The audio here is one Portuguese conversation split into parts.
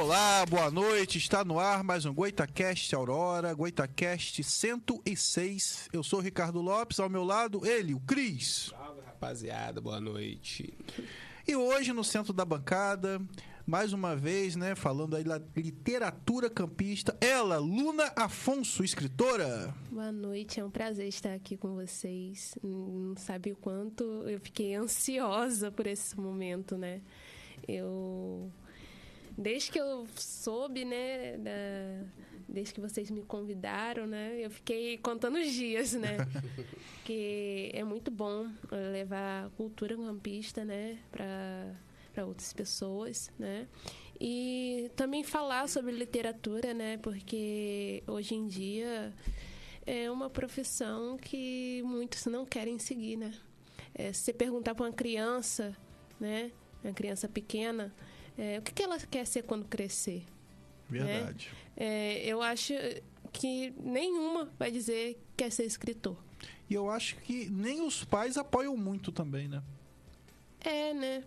Olá, boa noite. Está no ar mais um Goitacast Aurora, Goitacast 106. Eu sou o Ricardo Lopes, ao meu lado ele, o Cris. Salve, rapaziada, boa noite. E hoje no centro da bancada, mais uma vez, né, falando aí da literatura campista, ela, Luna Afonso, escritora. Boa noite, é um prazer estar aqui com vocês. Não sabe o quanto eu fiquei ansiosa por esse momento, né? Eu desde que eu soube, né, da, desde que vocês me convidaram, né, eu fiquei contando os dias, né, que é muito bom levar cultura campista, né, para para outras pessoas, né, e também falar sobre literatura, né, porque hoje em dia é uma profissão que muitos não querem seguir, né. É, se você perguntar para uma criança, né, uma criança pequena, é, o que, que ela quer ser quando crescer? Verdade. Né? É, eu acho que nenhuma vai dizer que quer ser escritor. E eu acho que nem os pais apoiam muito também, né? É, né?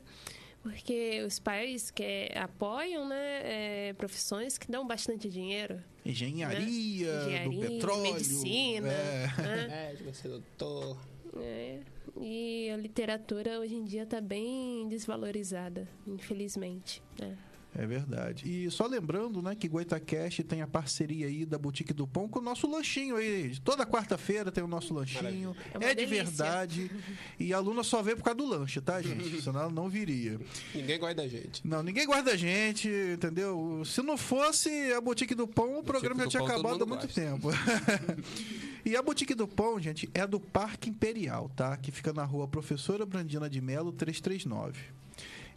Porque os pais que apoiam, né, é, profissões que dão bastante dinheiro. Engenharia, né? Engenharia do petróleo. Medicina. É. Né? Médico, ser doutor. É. E a literatura hoje em dia está bem desvalorizada, infelizmente. Né? É verdade. E só lembrando, né, que Goitacast tem a parceria aí da Boutique do Pão com o nosso lanchinho aí. Toda quarta-feira tem o nosso lanchinho. É, é de verdade. E a aluna só veio por causa do lanche, tá, gente? Senão ela não viria. Ninguém gosta da gente. Não, ninguém gosta da gente, entendeu? Se não fosse a Boutique do Pão, o programa já tinha Pão, acabado há muito gosta. tempo. e a Boutique do Pão, gente, é do Parque Imperial, tá? Que fica na rua Professora Brandina de Melo, 339.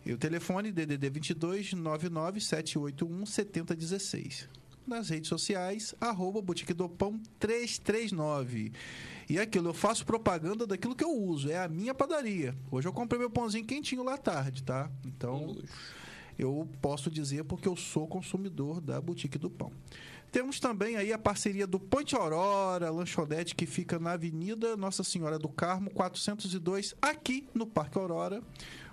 E o telefone DDD 22 99 781 7016. Nas redes sociais, arroba Boutique do Pão 339. E aquilo, eu faço propaganda daquilo que eu uso, é a minha padaria. Hoje eu comprei meu pãozinho quentinho lá tarde, tá? Então, eu posso dizer porque eu sou consumidor da Boutique do Pão. Temos também aí a parceria do Ponte Aurora, lanchonete que fica na Avenida Nossa Senhora do Carmo, 402, aqui no Parque Aurora.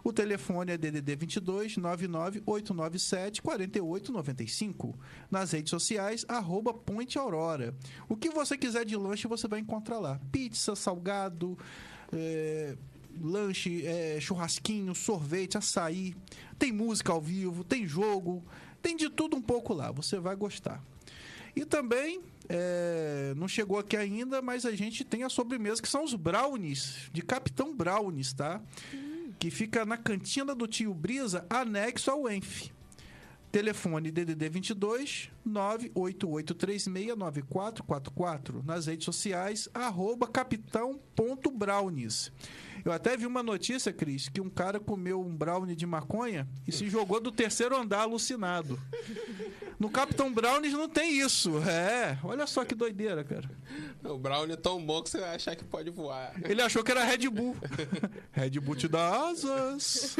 O telefone é DDD 22 99 897 4895. Nas redes sociais, arroba Ponte Aurora. O que você quiser de lanche, você vai encontrar lá. Pizza, salgado, é, lanche, é, churrasquinho, sorvete, açaí. Tem música ao vivo, tem jogo, tem de tudo um pouco lá. Você vai gostar. E também, é, não chegou aqui ainda, mas a gente tem a sobremesa, que são os brownies, de Capitão Brownies, tá? Que fica na cantina do tio Brisa, anexo ao Enf. Telefone DDD 22 988369444. Nas redes sociais, arroba capitão.brownies. Eu até vi uma notícia, Cris, que um cara comeu um brownie de maconha e se jogou do terceiro andar alucinado. No Capitão Brownies não tem isso. É, olha só que doideira, cara. O Brown é tão bom que você vai achar que pode voar. Ele achou que era Red Bull. Red Bull te dá asas.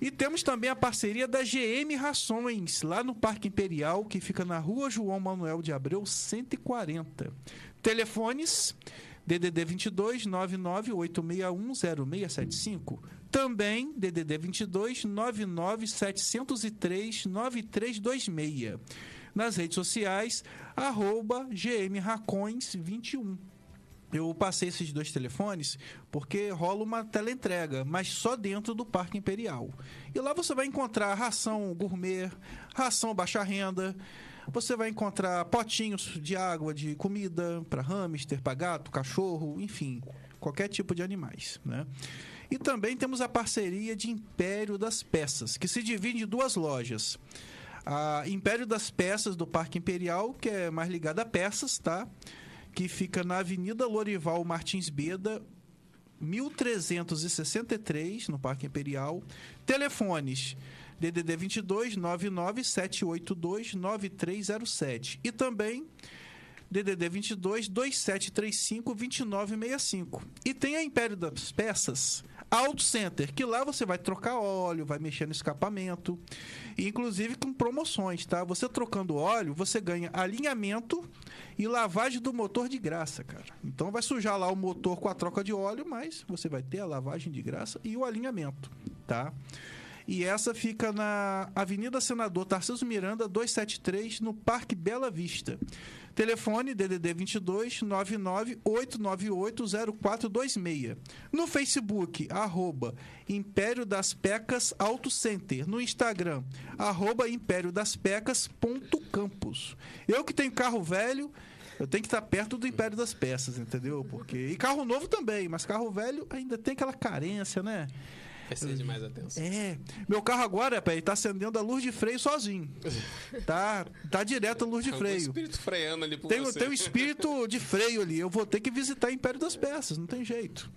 E temos também a parceria da GM Rações, lá no Parque Imperial, que fica na rua João Manuel de Abreu, 140. Telefones DDD 22 99861 0675. Também DDD 22 99 703 9326. Nas redes sociais, arroba GM Racões 21. Eu passei esses dois telefones porque rola uma teleentrega, mas só dentro do Parque Imperial. E lá você vai encontrar ração gourmet, ração baixa renda, você vai encontrar potinhos de água, de comida para hamster, para gato, cachorro, enfim, qualquer tipo de animais, né? E também temos a parceria de Império das Peças, que se divide em duas lojas. A Império das Peças do Parque Imperial, que é mais ligada a peças, tá? Que fica na Avenida Lorival Martins Beda, 1363, no Parque Imperial. Telefones DDD 22 99 782 9307. E também DDD 22 2735 2965. E tem a Império das Peças Auto Center, que lá você vai trocar óleo, vai mexer no escapamento, inclusive com promoções, tá? Você trocando óleo, você ganha alinhamento e lavagem do motor de graça, cara. Então vai sujar lá o motor com a troca de óleo, mas você vai ter a lavagem de graça e o alinhamento, tá? E essa fica na Avenida Senador Tarcísio Miranda, 273, no Parque Bela Vista. Telefone DDD 22 99 898 0426. No Facebook, arroba Império das Pecas Auto Center. No Instagram, arroba Império das Pecas ponto. Eu que tenho carro velho, eu tenho que estar perto do Império das Peças, entendeu? Porque e carro novo também, mas carro velho ainda tem aquela carência, né? Precisa de mais atenção. É. Meu carro agora, pé, ele tá acendendo a luz de freio sozinho. Tá, tá direto a luz de Tem um freio. espírito freando ali por Tem, você. tem um espírito de freio ali. Eu vou ter que visitar o Império das Peças, não tem jeito.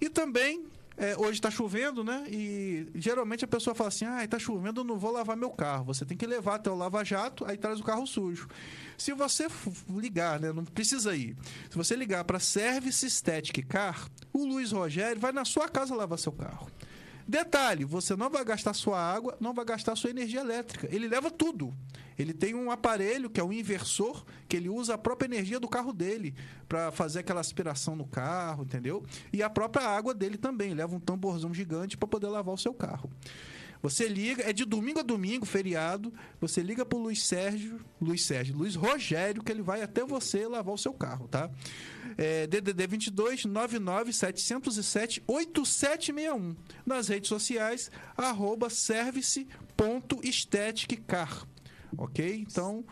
E também, é, hoje está chovendo, né? E geralmente a pessoa fala assim: ah, tá chovendo, eu não vou lavar meu carro. Você tem que levar até o lava-jato, aí traz o carro sujo. Se você ligar, né? Não precisa ir. Se você ligar para Service Static Car, o Luiz Rogério vai na sua casa lavar seu carro. Detalhe, você não vai gastar sua água, não vai gastar sua energia elétrica. Ele leva tudo. Ele tem um aparelho que é um inversor, que ele usa a própria energia do carro dele para fazer aquela aspiração no carro, entendeu? E a própria água dele também, leva um tamborzão gigante para poder lavar o seu carro. Você liga, é de domingo a domingo, feriado. Você liga pro Luiz Sérgio, Luiz Sérgio, Luiz Rogério, que ele vai até você lavar o seu carro, tá? É, DDD 22 99 707 8761. Nas redes sociais, arroba service.esteticcar. Ok? Então,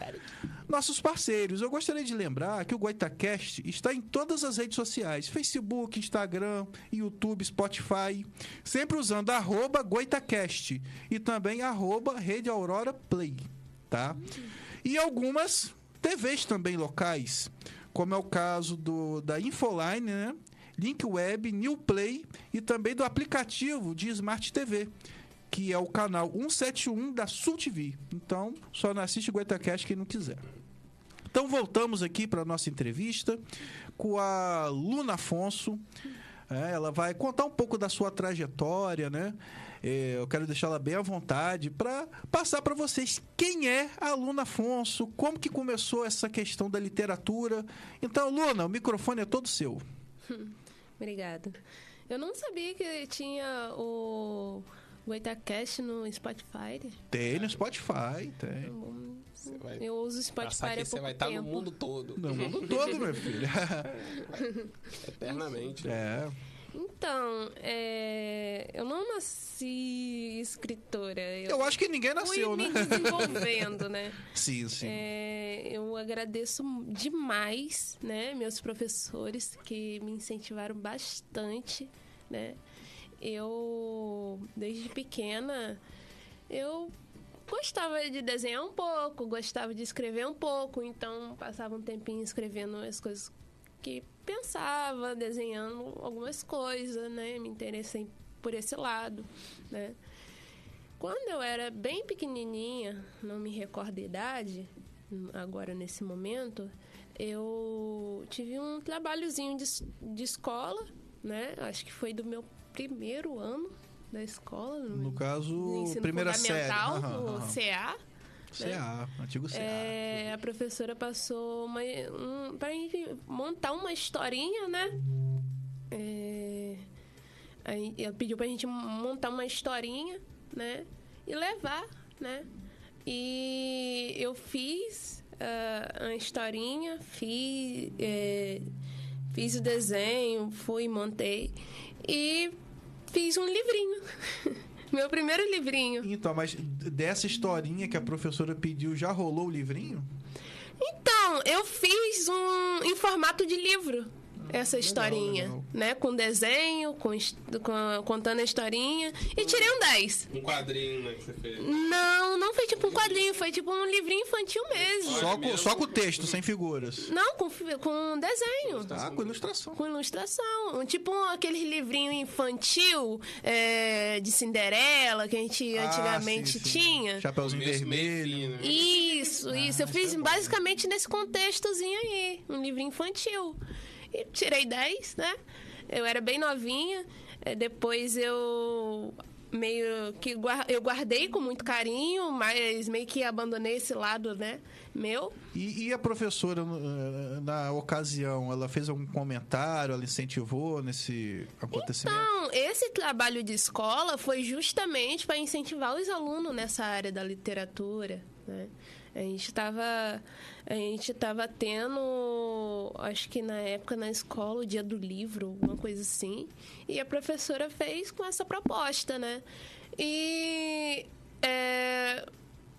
nossos parceiros. Eu gostaria de lembrar que o Goitacast está em todas as redes sociais: Facebook, Instagram, YouTube, Spotify. Sempre usando arroba Goitacast e também arroba Rede Aurora Play. Tá? E algumas TVs também locais, como é o caso do, da Infoline, né? Link Web, New Play e também do aplicativo de Smart TV, que é o canal 171 da Sul TV. Então, só não assiste Goitacast quem não quiser. Então, voltamos aqui para nossa entrevista com a Luna Afonso. É, ela vai contar um pouco da sua trajetória, né? É, eu quero deixá-la bem à vontade para passar para vocês quem é a Luna Afonso, como que começou essa questão da literatura. Então, Luna, o microfone é todo seu. Obrigada. Eu não sabia que tinha o Goitacast no Spotify. Tem no Spotify, tem. Você vai Eu uso o Spotify há você vai estar no tempo. mundo todo. No mundo todo, meu filho. Eternamente. É. Então, é, eu não nasci escritora. Eu acho que ninguém nasceu, fui né? me desenvolvendo, né? Sim, sim. É, eu agradeço demais, né, meus professores que me incentivaram bastante, né? Eu desde pequena eu gostava de desenhar um pouco, gostava de escrever um pouco, então passava um tempinho escrevendo as coisas que pensava, desenhando algumas coisas, né? Me interessei por esse lado, né? Quando eu era bem pequenininha, não me recordo a idade, agora nesse momento, eu tive um trabalhozinho de, de escola, né? Acho que foi do meu primeiro ano da escola. No do caso, ensino primeira série. fundamental, Aham, o aham. CA. CA, antigo CA. É, a professora passou uma, um, gente montar uma historinha, né? É, aí ela pediu pra gente montar uma historinha, né? E levar, né? E eu fiz ah, a historinha, fiz, é, fiz o desenho, fui, montei e fiz um livrinho. Meu primeiro livrinho. Então, mas dessa historinha que a professora pediu, já rolou o livrinho? Então, eu fiz um em formato de livro. Essa historinha, legal. né? Com desenho, com, com- contando a historinha. E tirei um 10. Um quadrinho, né, que você fez. Não, não foi tipo um quadrinho, foi tipo um livrinho infantil mesmo. Só com, só com o texto, sem figuras. Não, com, com desenho. Ah, com ilustração. Com ilustração. Um- Tipo um- aquele livrinho infantil é, de Cinderela que a gente Ah, antigamente sim, sim. tinha. Chapeuzinho vermelho. né? Isso, isso. Eu isso fiz é bom. basicamente nesse contextozinho aí. Um livro infantil. Tirei 10, né? Eu era bem novinha. eh, Depois eu meio que eu guardei com muito carinho, mas meio que abandonei esse lado, né, meu. E, e a professora, eh, na ocasião, ela fez algum comentário, ela incentivou nesse acontecimento? Então, esse trabalho de escola foi justamente para incentivar os alunos nessa área da literatura, né? A gente estava a gente estava tendo, acho que na época na escola, o dia do livro, uma coisa assim, e a professora fez com essa proposta, né? E é,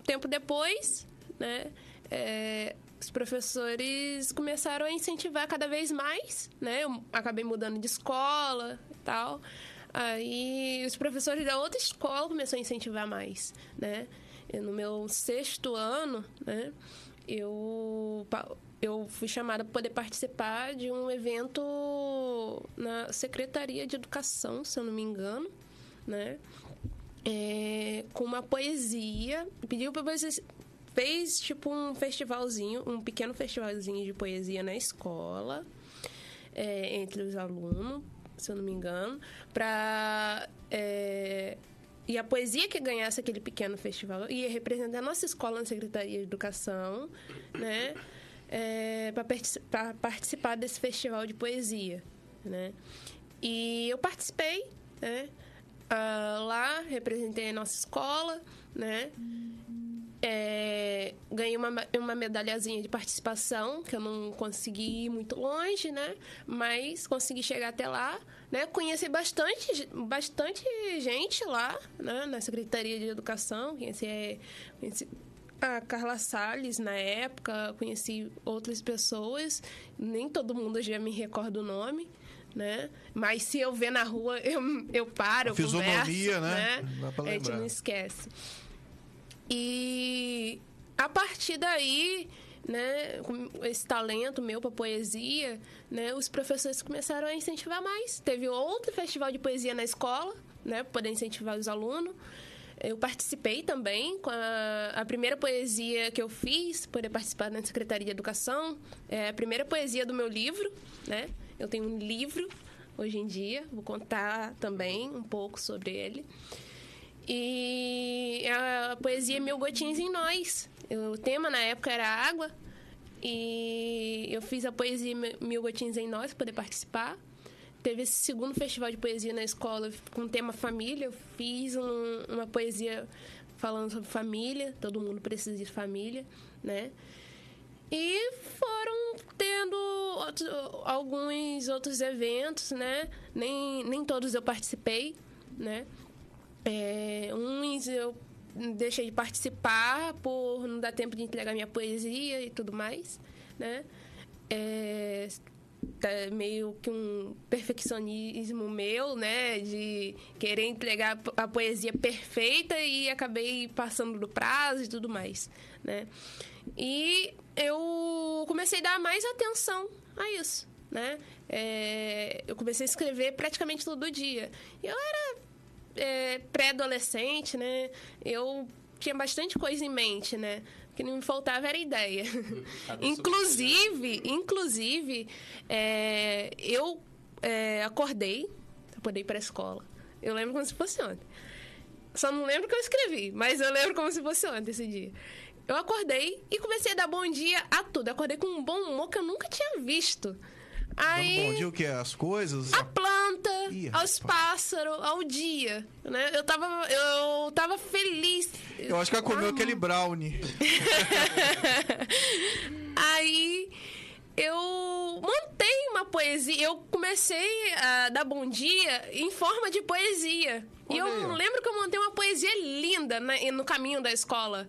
tempo depois, né? é, os professores começaram a incentivar cada vez mais, né? Eu acabei mudando de escola e tal. Aí os professores da outra escola começaram a incentivar mais, né? No meu sexto ano, né? Eu, eu fui chamada para poder participar de um evento na Secretaria de Educação, se eu não me engano, né? é, com uma poesia. Pediu para vocês. Fez tipo um festivalzinho, um pequeno festivalzinho de poesia na escola, é, entre os alunos, se eu não me engano, para. E a poesia que ganhasse aquele pequeno festival ia representar a nossa escola na Secretaria de Educação, né? para participar desse festival de poesia, né? E eu participei, né? Ah, lá, representei a nossa escola, né? É, ganhei uma, ma- uma medalhazinha de participação, que eu não consegui ir muito longe, né? Mas consegui chegar até lá, né? Conheci bastante, bastante gente lá, né? Na Secretaria de Educação. Conheci, conheci a Carla Salles na época, conheci outras pessoas. Nem todo mundo já me recorda o nome, né? Mas se eu ver na rua, eu, eu paro, eu fisionomia, converso, né? né? A gente não esquece. E a partir daí, né, com esse talento meu para poesia, né, os professores começaram a incentivar mais. Teve outro festival de poesia na escola, né, para poder incentivar os alunos. Eu participei também com a, a primeira poesia que eu fiz, poder participar na Secretaria de Educação, é a primeira poesia do meu livro, né? Eu tenho um livro hoje em dia, vou contar também um pouco sobre ele. E a poesia Mil Gotinhas em Nós. O tema na época era água. E eu fiz a poesia Mil Gotinhas em Nós para poder participar. Teve esse segundo festival de poesia na escola com o tema família. Eu fiz um- uma poesia falando sobre família. Todo mundo precisa de família, né? E foram tendo alguns outros eventos, né? Nem, nem todos eu participei, né? É, uns eu deixei de participar por não dar tempo de entregar minha poesia e tudo mais, né? É, tá meio que um perfeccionismo meu, né? De querer entregar a poesia perfeita e acabei passando do prazo e tudo mais, né? E eu comecei a dar mais atenção a isso, né? É, eu comecei a escrever praticamente todo dia. E eu era é, pré-adolescente, né? Eu tinha bastante coisa em mente, né? O que não me faltava era ideia. Cabeça inclusive, inclusive, é, eu é, acordei, poder ir para a escola. Eu lembro como se fosse ontem. Só não lembro o que eu escrevi, mas eu lembro como se fosse ontem esse dia. Eu acordei e comecei a dar bom dia a tudo. Acordei com um bom humor que eu nunca tinha visto. Aí, Dando bom dia o que? As coisas? a planta, Ih, aos pássaros, ao dia, né? Eu tava, eu tava feliz. Eu acho que ela comeu Ah, aquele brownie. Aí eu montei uma poesia, eu comecei a dar bom dia em forma de poesia. e Olha aí, eu ó. lembro que eu montei uma poesia linda né, no caminho da escola.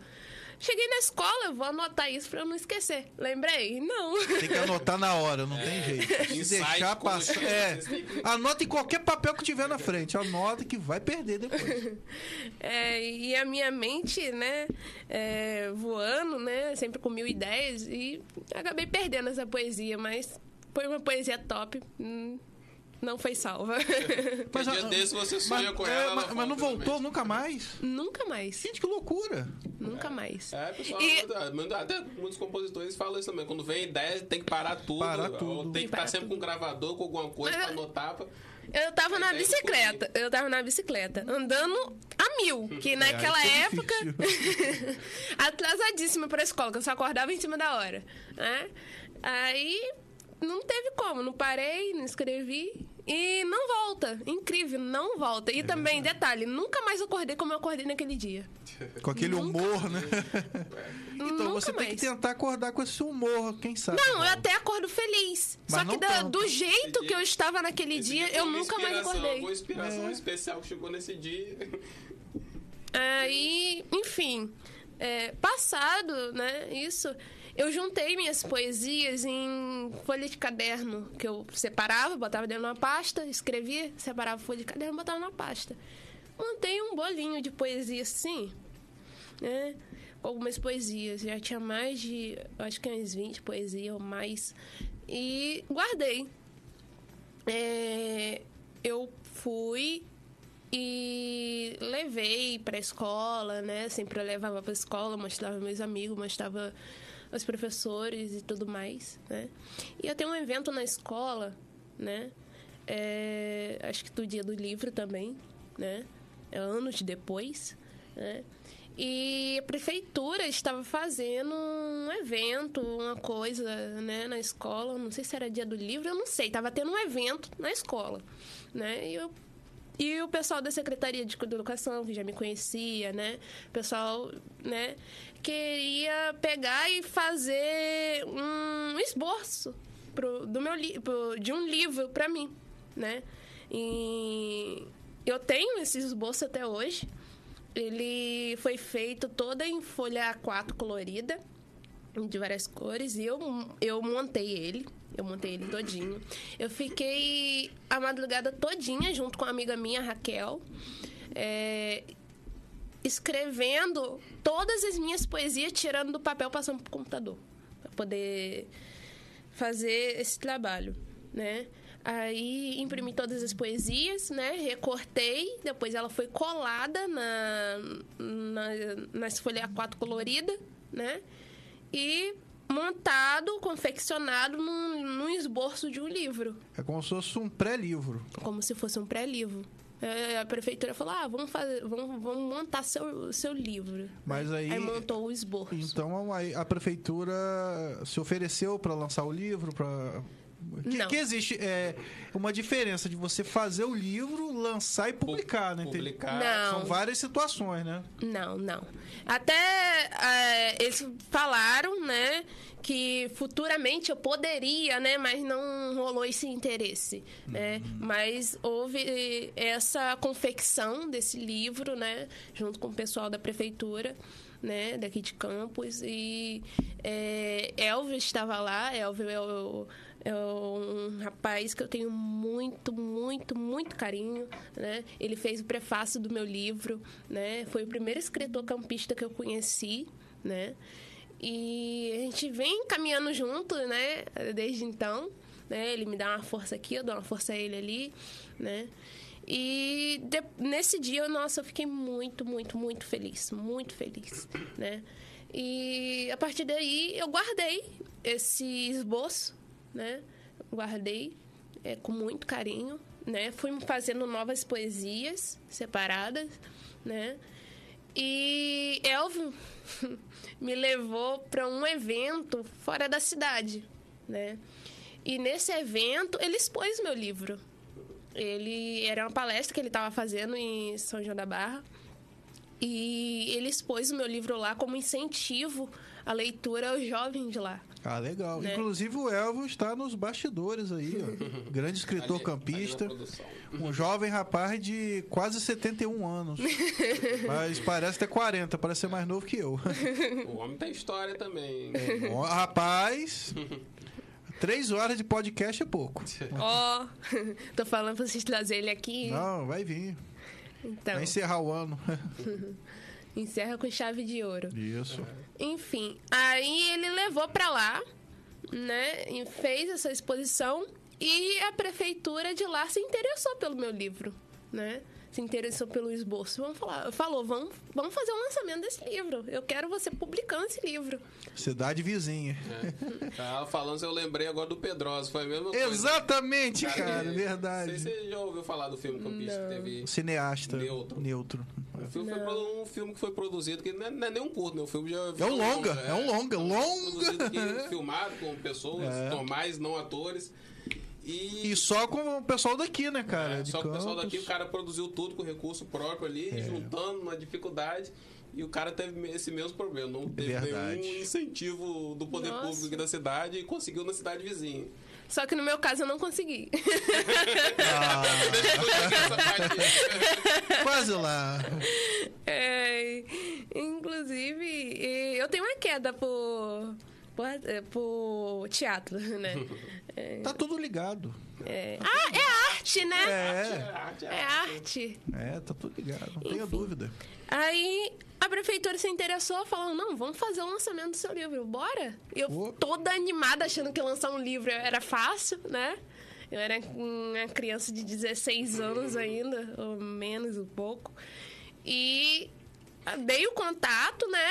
Cheguei na escola, eu vou anotar isso pra eu não esquecer. Lembrei? Não. Tem que anotar na hora, não tem jeito. Se deixar passar. É, anota em qualquer papel que tiver na frente. Anota que vai perder depois. É, e a minha mente, né, é, voando, né, sempre com mil ideias, e acabei perdendo essa poesia, mas foi uma poesia top, hum, não foi salva. Mas, dia a- desse você sonha com é, ela. mas, mas não voltou também. nunca mais? nunca mais, Gente, que loucura. nunca mais. É, pessoal, E- até muitos compositores falam isso também. Quando vem ideia, tem que parar tudo. Parar tudo. Tem que estar sempre tudo. com um gravador, com alguma coisa Mas- pra anotar. pra- Eu tava na é bicicleta. Eu tava na bicicleta, andando a mil. Que naquela aí fica época. atrasadíssima pra escola, que eu só acordava em cima da hora. Né? Aí não teve como, não parei, não escrevi. E não volta. Incrível, não volta. É E também, detalhe, nunca mais acordei como eu acordei naquele dia. Com aquele Nunca. humor, né? então Nunca você tem que mais. tentar acordar com esse humor, quem sabe. Não, eu até acordo feliz. Mas Só que da- do jeito que eu estava naquele Esse dia, eu nunca mais acordei. Uma inspiração É. especial que chegou nesse dia. Aí, enfim, é, passado, né, isso, eu juntei minhas poesias em folha de caderno, que eu separava, botava dentro de uma pasta, escrevia, separava folha de caderno, botava na pasta. Montei um bolinho de poesia assim, né, com algumas poesias, já tinha mais de, acho que umas 20 poesias ou mais, e guardei. É, eu fui e levei pra escola, né? Sempre eu levava pra escola, mostrava meus amigos, mostrava os professores e tudo mais, né? E eu tenho um evento na escola, né? É, acho que do dia do livro também, né? É anos depois, né? E a prefeitura estava fazendo um evento, uma coisa, né, na escola. Não sei se era dia do livro, eu não sei. Tava tendo um evento na escola, né? E eu e o pessoal da Secretaria de Educação, que já me conhecia, né? O pessoal, né? Queria pegar e fazer um esboço pro, do meu li- pro- de um livro para mim, né? E eu tenho esse esboço até hoje. Ele foi feito todo em folha A4 colorida, de várias cores, e eu, eu montei ele. Eu montei ele todinho. Eu fiquei a madrugada todinha junto com uma amiga minha, Raquel, é, escrevendo todas as minhas poesias, tirando do papel, passando pro computador. Pra poder fazer esse trabalho, né? Aí imprimi todas as poesias, né? Recortei, depois ela foi colada na, na, nas folhas A4 colorida, né? E montado, confeccionado num, num esboço de um livro, É como se fosse um pré-livro. como se fosse um pré-livro. É, a prefeitura falou: ah, vamos, fazer, vamos, vamos montar seu, seu livro. Mas aí- Aí montou o esboço. Então a prefeitura se ofereceu para lançar o livro, para que, Não. que existe é uma diferença de você fazer o livro, lançar e publicar, né? Publicar. Não. São várias situações, né? Não, não. Até é, eles falaram, né, que futuramente eu poderia, né, mas não rolou esse interesse, né? Mas houve essa confecção desse livro, né, junto com o pessoal da prefeitura, né, daqui de Campos e é, Elvio estava lá. Elvio é o é um rapaz que eu tenho muito, muito, muito carinho, né? Ele fez o prefácio do meu livro, né? Foi o primeiro escritor campista que eu conheci, né? E a gente vem caminhando junto, né? Desde então, né? Ele me dá uma força aqui, eu dou uma força a ele ali, né? E de- nesse dia, nossa, eu fiquei muito, muito, muito feliz, muito feliz, né? E a partir daí eu guardei esse esboço, né? Guardei é, com muito carinho, né? Fui fazendo novas poesias separadas, né? E Elvio me levou para um evento fora da cidade, né? E nesse evento ele expôs meu livro. Ele era uma palestra que ele estava fazendo em São João da Barra. E ele expôs o meu livro lá como incentivo à leitura aos jovens de lá. Ah, legal. Né? Inclusive o Elvio está nos bastidores aí, ó. Grande escritor Ali- campista. ali. Um jovem rapaz de quase 71 anos. Mas parece ter 40, parece ser mais novo que eu. O homem tem história também. Ó, rapaz, três horas de podcast é pouco. Ó, tô falando pra vocês trazerem ele aqui. Não, vai vir. Então, Vai encerrar o ano. Encerra com chave de ouro. Isso. Enfim, aí ele levou pra lá, né? E fez essa exposição e a prefeitura de lá se interessou pelo meu livro, né? Se interessou pelo esboço. Vamos falar, falou, vamos, vamos fazer o lançamento desse livro. Eu quero você publicando esse livro. Cidade vizinha. É. Tava falando, eu lembrei agora do Pedrosa, foi a mesma coisa. Exatamente, cara, Não verdade. sei se você já ouviu falar do filme Campista que teve. Cineasta. Neutro. Neutro. O filme foi pro- um filme que foi produzido, que não é, não é nem um curto, né? O filme já É um longa, é um longa, Produzido aqui, longa. filmado com pessoas É. normais, não atores. E, E só com o pessoal daqui, né, cara? é, só que o pessoal daqui, o cara produziu tudo com recurso próprio ali, É. juntando uma dificuldade. E o cara teve esse mesmo problema, não teve Verdade. nenhum incentivo do poder Nossa. público da cidade e conseguiu na cidade vizinha. Só que no meu caso eu não consegui. Ah, quase lá. É, inclusive, eu tenho uma queda por, por, eh, por teatro, né? Tá tudo ligado. É. Ah, é arte, né? É, Arte, É arte. é, tá tudo ligado. Não tenha Enfim. dúvida. Aí a prefeitura se interessou, falando: não, vamos fazer o lançamento do seu livro, bora? Eu Pô. toda animada, achando que lançar um livro era fácil, né? Eu era uma criança de 16 anos ainda, ou menos um pouco. E dei o contato, né?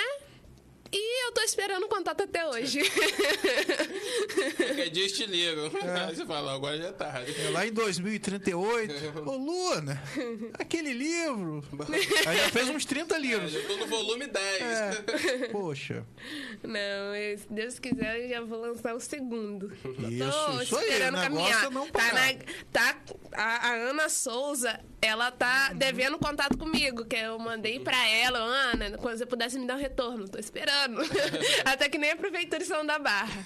E eu tô esperando o contato até hoje. Qualquer dia te ligam. Aí você fala, agora já é tarde. É lá em 2038. Ô, Luna, aquele livro. Aí já fez uns 30 É, livros. já tô no volume 10. É. Poxa. Não, se Deus quiser, eu já vou lançar o segundo. Isso, Tô isso aí, esperando negócio caminhar. é não tá, na- tá a, a Ana Souza, ela tá Uhum. devendo contato comigo, que eu mandei pra ela, Ana, quando você pudesse me dar um retorno, tô esperando. Até que nem a prefeitura de São da Barra.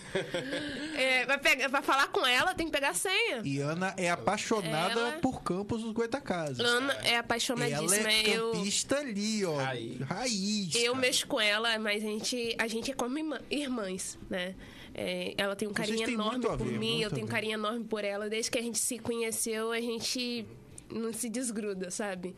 É, vai, pegar, vai falar com ela, tem que pegar a senha. E Ana é apaixonada Ela- por Campos dos Goitacazes. Ana é Ela apaixonadíssima. é eu, campista ali, ó. Raiz. Raiz. eu cara. mexo com ela, mas a gente, a gente é como irmã- irmãs, né? É, ela tem um carinho enorme por ver, mim, eu tenho um carinho enorme por ela. Desde que a gente se conheceu, a gente não se desgruda, sabe?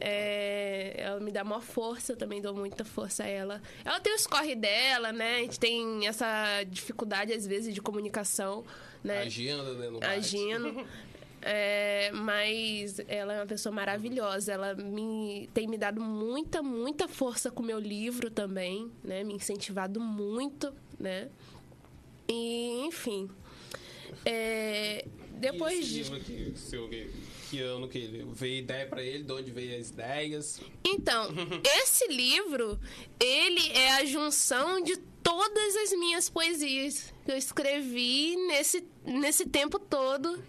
É, ela me dá maior força, eu também dou muita força a ela. Ela tem os corre dela, né? A gente tem essa dificuldade, às vezes, de comunicação, né? Agenda, né? No agindo. É, mas ela é uma pessoa maravilhosa. Ela me tem me dado muita, muita força com o meu livro também, né? Me incentivado muito, né? E, enfim. É, depois E esse de. livro aqui, seu, que, ano que ele veio ideia pra ele, de onde veio as ideias. Então, esse livro, ele é a junção de todas as minhas poesias que eu escrevi nesse, nesse tempo todo.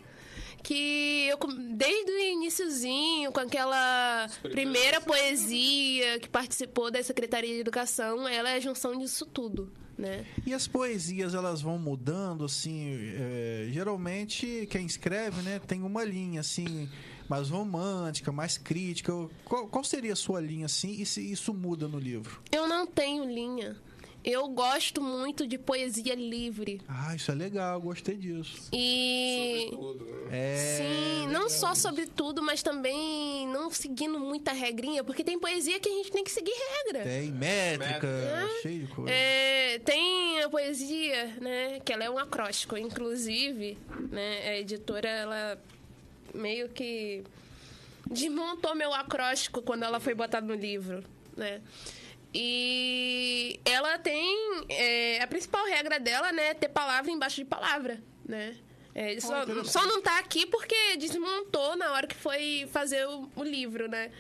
Que eu, desde o iniciozinho, com aquela primeira poesia que participou da Secretaria de Educação, ela é a junção disso tudo, né? E as poesias, elas vão mudando, assim, é, geralmente quem escreve, né, tem uma linha, assim, mais romântica, mais crítica. Qual, qual seria a sua linha, assim, e se isso muda no livro? Eu não tenho linha. Eu gosto muito de poesia livre. Ah, isso é legal, gostei disso. E. Tudo, né? É, Sim, não legal só isso. sobre tudo, mas também não seguindo muita regrinha, porque tem poesia que a gente tem que seguir regra. Tem métrica, Métrica. cheio de coisa. É, tem a poesia, né, que ela é um acróstico, inclusive, né, a editora, ela meio que desmontou meu acróstico quando ela foi botada no livro, né. E ela tem. é, a principal regra dela, né, é ter palavra embaixo de palavra, né? É, só, só não tá aqui porque desmontou na hora que foi fazer o, o livro, né?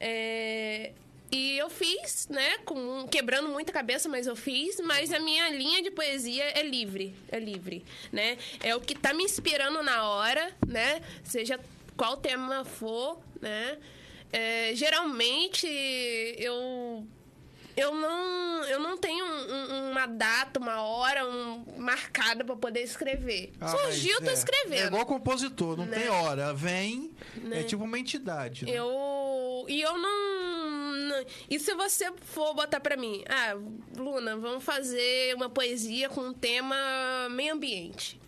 É, e eu fiz, né? Com, quebrando muita cabeça, mas eu fiz. Mas a minha linha de poesia é livre. É livre, né? É o que tá me inspirando na hora, né? Seja qual tema for, né? É, geralmente, eu eu não, eu não tenho um- um- uma data, uma hora um, marcada para poder escrever. Ah, Surgiu, tô é, escrevendo. É igual compositor, não Né? tem hora. Vem, é Né? tipo uma entidade. né? Eu. E eu não. não- E se você for botar pra mim, ah, Luna, vamos fazer uma poesia com um tema meio ambiente.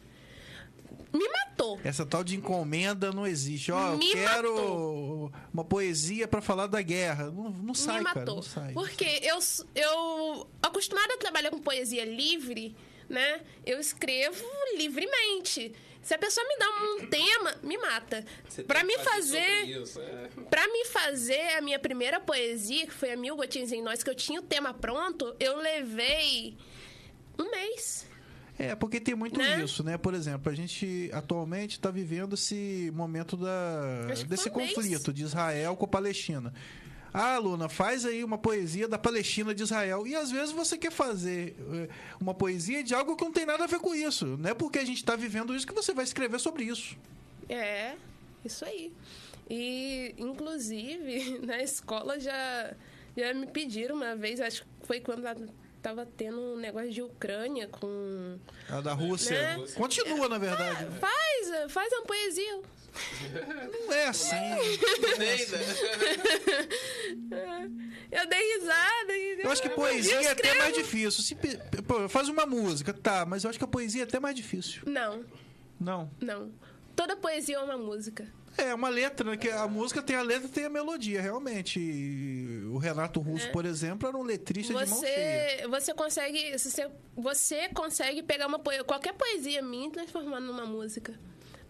Me matou. Essa tal de encomenda não existe. Ó, eu Me quero matou. uma poesia pra falar da guerra. Não, não sai, me cara. matou. Não sai. Porque eu, eu, acostumada a trabalhar com poesia livre, né? Eu escrevo livremente. Se a pessoa me dá um tema, me mata. Tem me fazer, isso, é. Pra me fazer a minha primeira poesia, que foi a Mil Gotinhas em Nós, que eu tinha o tema pronto, eu levei um mês. É, porque tem muito Né? isso, né? Por exemplo, a gente atualmente está vivendo esse momento da, desse conflito de Israel com a Palestina. Ah, Luna, faz aí uma poesia da Palestina de Israel. E às vezes você quer fazer eh, uma poesia de algo que não tem nada a ver com isso. Não é porque a gente está vivendo isso que você vai escrever sobre isso. É, isso aí. E, inclusive, na escola já, já me pediram uma vez, acho que foi quando tava tendo um negócio de Ucrânia com. A da Rússia. Né? Continua, na verdade. né? Faz, faz uma poesia. Não é assim. Eu dei risada. E Eu acho que poesia é até mais difícil. Se, pô, faz uma música, tá, mas eu acho que a poesia é até mais difícil. Não, Não. não. Toda poesia é uma música. É, uma letra, né? Que a música tem a letra tem a melodia, realmente. E o Renato Russo, por exemplo, era um letrista de mão cheia. Você, você consegue. se Você, você consegue pegar uma poesia, qualquer poesia minha e transformar numa música.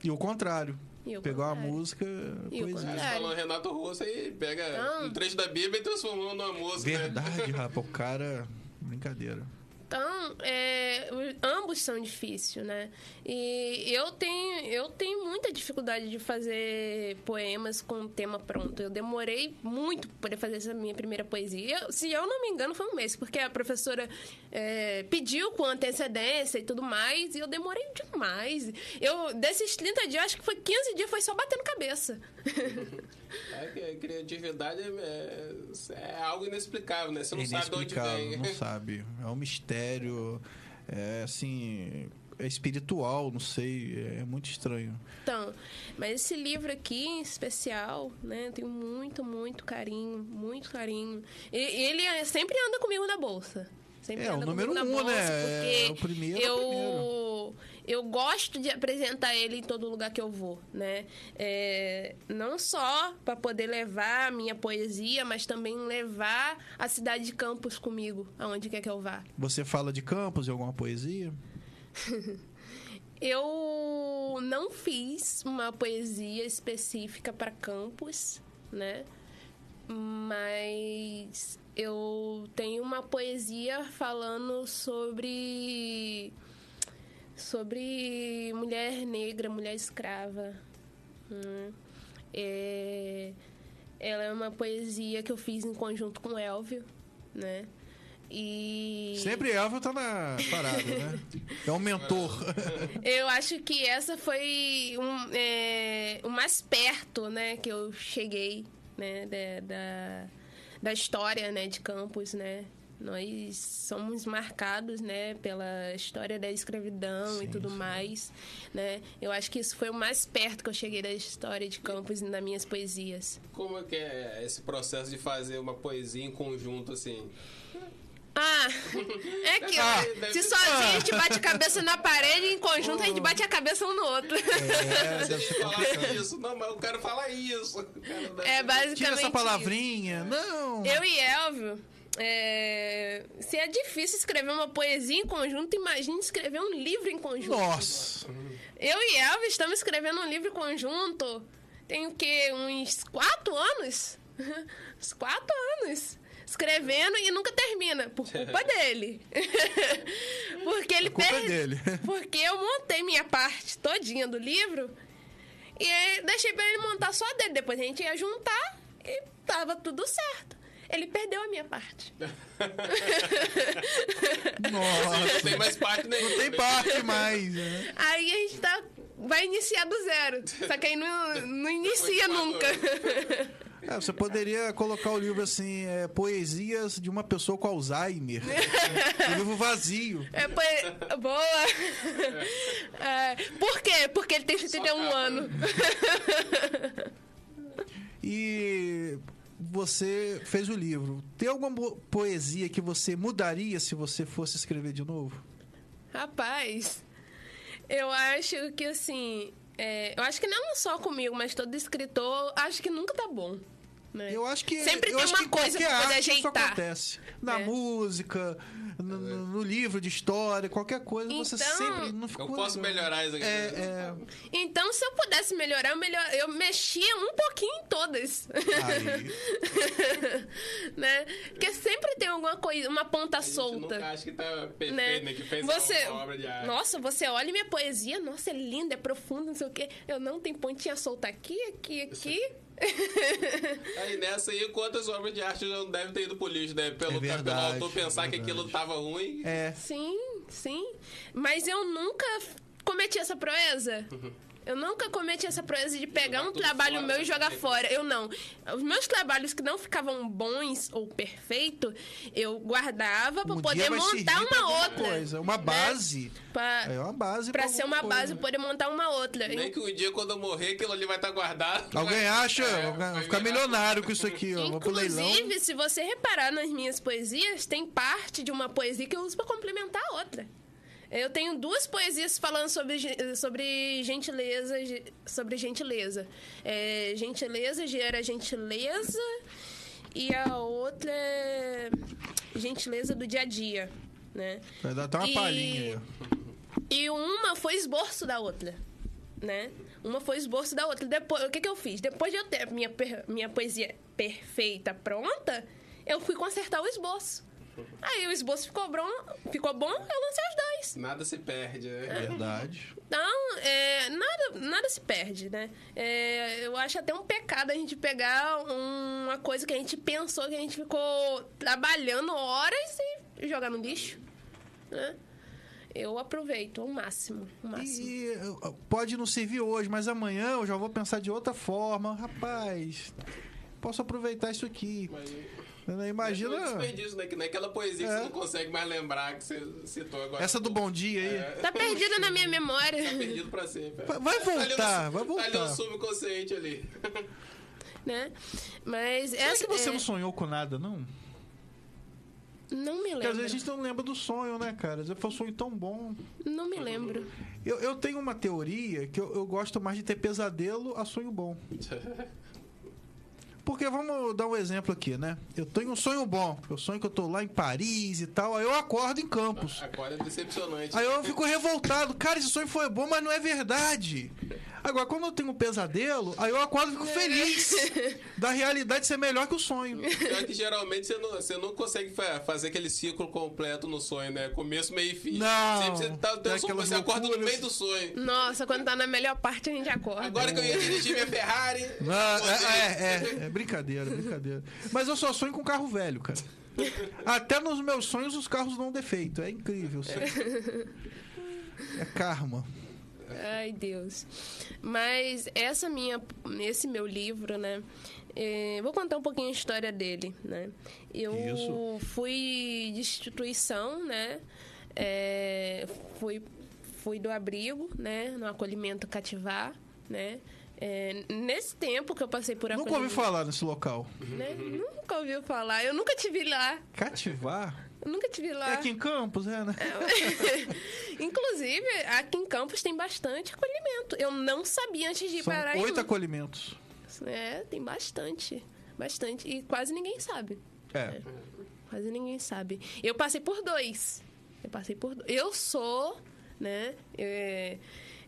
E o contrário. E o Pegar uma contrário. música, E poesia. Você falou Renato Russo aí pega Não. um trecho da Bíblia e transformou numa música. né? Verdade, rapaz. O cara. Brincadeira. Então, é, ambos são difíceis, né? E eu tenho, eu tenho muita dificuldade de fazer poemas com o tema pronto. Eu demorei muito para fazer essa minha primeira poesia. Eu- se eu não me engano, foi um mês, porque a professora é, pediu com antecedência e tudo mais, e eu demorei demais. Eu, desses 30 dias, acho que foi 15 dias, foi só batendo cabeça. É que a criatividade é, é algo inexplicável, né? Você não é sabe de onde inexplicável, vem. não sabe. É um mistério. É assim. É espiritual, não sei. É muito estranho. Então, mas esse livro aqui em especial, né, eu tenho muito, muito carinho, muito carinho. E ele é- sempre anda comigo na bolsa. Sempre É, o anda número comigo na um, bolsa, né? É, Porque o primeiro é o eu, eu gosto de apresentar ele em todo lugar que eu vou, né? É, não só para poder levar a minha poesia, mas também levar a cidade de Campos comigo, aonde quer que eu vá. Você fala de campos e alguma poesia? Eu não fiz uma poesia específica para campus, né? Mas eu tenho uma poesia falando sobre sobre mulher negra, mulher escrava. Hum. É, ela é uma poesia que eu fiz em conjunto com Elvio, né? E Sempre Elvio tá na parada, né? É um mentor. Eu acho que essa foi um, é, o mais perto, né, que eu cheguei, né, da, da, da história, né, de Campos, né. Nós somos marcados, né, pela história da escravidão e Sim, tudo sim. mais, né. Eu acho que isso foi o mais perto que eu cheguei da história de Campos nas minhas poesias. Como é que é esse processo de fazer uma poesia em conjunto, assim? Ah, é que Ah. se sozinho a gente bate a cabeça na parede, em conjunto a gente bate a cabeça um no outro. É, deve ser Falar complicado. isso, não, mas eu quero falar isso. Cara, deve É basicamente Tira essa isso. palavrinha. Não. Eu e Elvio, é, se é difícil escrever uma poesia em conjunto, imagine escrever um livro em conjunto. Nossa. Eu e Elvio estamos escrevendo um livro em conjunto. Tem o quê? Uns quatro anos? Uns quatro anos. Escrevendo e nunca termina. Por culpa dele. Porque ele é perde. dele. Porque eu montei minha parte todinha do livro e deixei pra ele montar só dele. Depois a gente ia juntar e tava tudo certo. Ele perdeu a minha parte. Não Nossa. tem mais parte nenhuma. Não tem parte mais, né? Aí a gente tá, vai iniciar do zero. Só que aí não, não inicia nunca. É, você poderia colocar o livro assim, é, Poesias de uma pessoa com Alzheimer. um livro vazio. É, poe- boa. É, por quê? Porque ele tem 71 capa. anos. E você fez o livro. Tem alguma poesia que você mudaria se você fosse escrever de novo? Rapaz, eu acho que assim. é, eu acho que não só comigo, mas todo escritor, acho que nunca tá bom. Né? Eu acho que Sempre eu tem acho uma que coisa pra poder arte isso ajeitar. acontece. Na É. música, no, no- no livro de história, qualquer coisa, você Então, sempre não ficou Eu posso legal. melhorar isso aqui. É, é. Então, se eu pudesse melhorar, eu, melhor... eu mexia um pouquinho em todas. Aí, né? Porque sempre tem alguma coisa, uma ponta A gente solta. nunca acha que tá perfeito, né? né? Que fez você, uma obra de arte. nossa, você olha minha poesia, nossa, é linda, é profunda, não sei o quê. Eu não tenho pontinha solta aqui, aqui, aqui. Aí nessa aí, quantas obras de arte não devem ter ido pro lixo, né? Pelo, É verdade, pelo autor pensar é que aquilo tava ruim. é. Sim, sim. Mas eu nunca cometi essa proeza. Eu nunca cometi essa proeza de pegar um trabalho fora, meu e né? jogar fora. Eu não. Os meus trabalhos que não ficavam bons ou perfeitos, eu guardava pra Um poder dia vai servir montar uma alguma outra. Coisa, uma né? base. Pra, É uma base pra ser uma base, coisa. poder montar uma outra. Nem que um dia, quando eu morrer, aquilo ali vai estar guardado. Alguém Vai- acha? É, Vou ficar milionário com isso aqui, ó. Inclusive, se você reparar nas minhas poesias, tem parte de uma poesia que eu uso pra complementar a outra. Eu tenho duas poesias falando sobre, sobre gentileza, ge- sobre gentileza. É, gentileza gera gentileza e a outra é gentileza do dia a dia, né? Vai dar até uma E- palhinha. E uma foi esboço da outra, né? Uma foi esboço da outra. Depois, o que, que eu fiz? Depois de eu ter minha, minha poesia perfeita pronta, eu fui consertar o esboço. Aí o esboço ficou bom, ficou bom, eu lancei os dois. Nada se perde, né? Verdade. Então, é, nada, nada se perde, né? É, eu acho até um pecado a gente pegar uma coisa que a gente pensou, que a gente ficou trabalhando horas e jogar no lixo, né? Eu aproveito ao máximo, ao máximo. E pode não servir hoje, mas amanhã eu já vou pensar de outra forma. Rapaz, posso aproveitar isso aqui. Mas, Imagina. É um desperdício, né? Que naquela poesia que É. você não consegue mais lembrar, que você citou agora. Essa do bom dia aí. É, Tá perdida na minha memória. tá perdido pra sempre. Vai- vai Tá ali no- voltar, vai Tá ali voltar. no subconsciente ali. né? Mas Será essa que você é, não sonhou com nada, não? não me Porque às lembro. vezes a gente não lembra do sonho, né, cara? Às vezes foi um sonho tão bom. Não me lembro. Eu, eu tenho uma teoria que eu, eu gosto mais de ter pesadelo a sonho bom. Porque vamos dar um exemplo aqui, né? Eu tenho um sonho bom. Eu sonho que eu tô lá em Paris e tal. Aí eu acordo em Campos. Agora é decepcionante. Aí eu fico revoltado. Cara, esse sonho foi bom, mas não é verdade. Agora, quando eu tenho um pesadelo, aí eu acordo e fico feliz da realidade ser melhor que o sonho. Pior que geralmente você não, você não consegue fa- fazer aquele ciclo completo no sonho, né? Começo, meio e fim. Não. Sempre você, tá, Tem sonho, aquelas você acorda no meio do sonho. Nossa, quando tá na melhor parte a gente acorda. Agora que eu ia dirigir minha Ferrari. Acordei. é, é, é, é brincadeira, brincadeira. Mas eu só sonho com carro velho, cara. Até nos meus sonhos os carros dão defeito. É incrível. assim. É karma. Ai, Deus. Mas essa minha, esse meu livro, né? é, vou contar um pouquinho a história dele, né? Eu Isso. fui de instituição, né? É, fui, fui do abrigo, né? No acolhimento cativar, né? É, nesse tempo que eu passei por Nunca ouvi acolhimento, falar nesse local. né? Nunca ouviu falar. Eu nunca tive lá. Cativar? Eu nunca tive lá. É aqui em Campos, é, né? Inclusive, aqui em Campos tem bastante acolhimento. Eu não sabia antes de ir São para aí. oito acolhimentos. É, tem bastante. Bastante. E quase ninguém sabe. É. Quase ninguém sabe. Eu passei por dois. Eu passei por dois. Eu sou, né? é,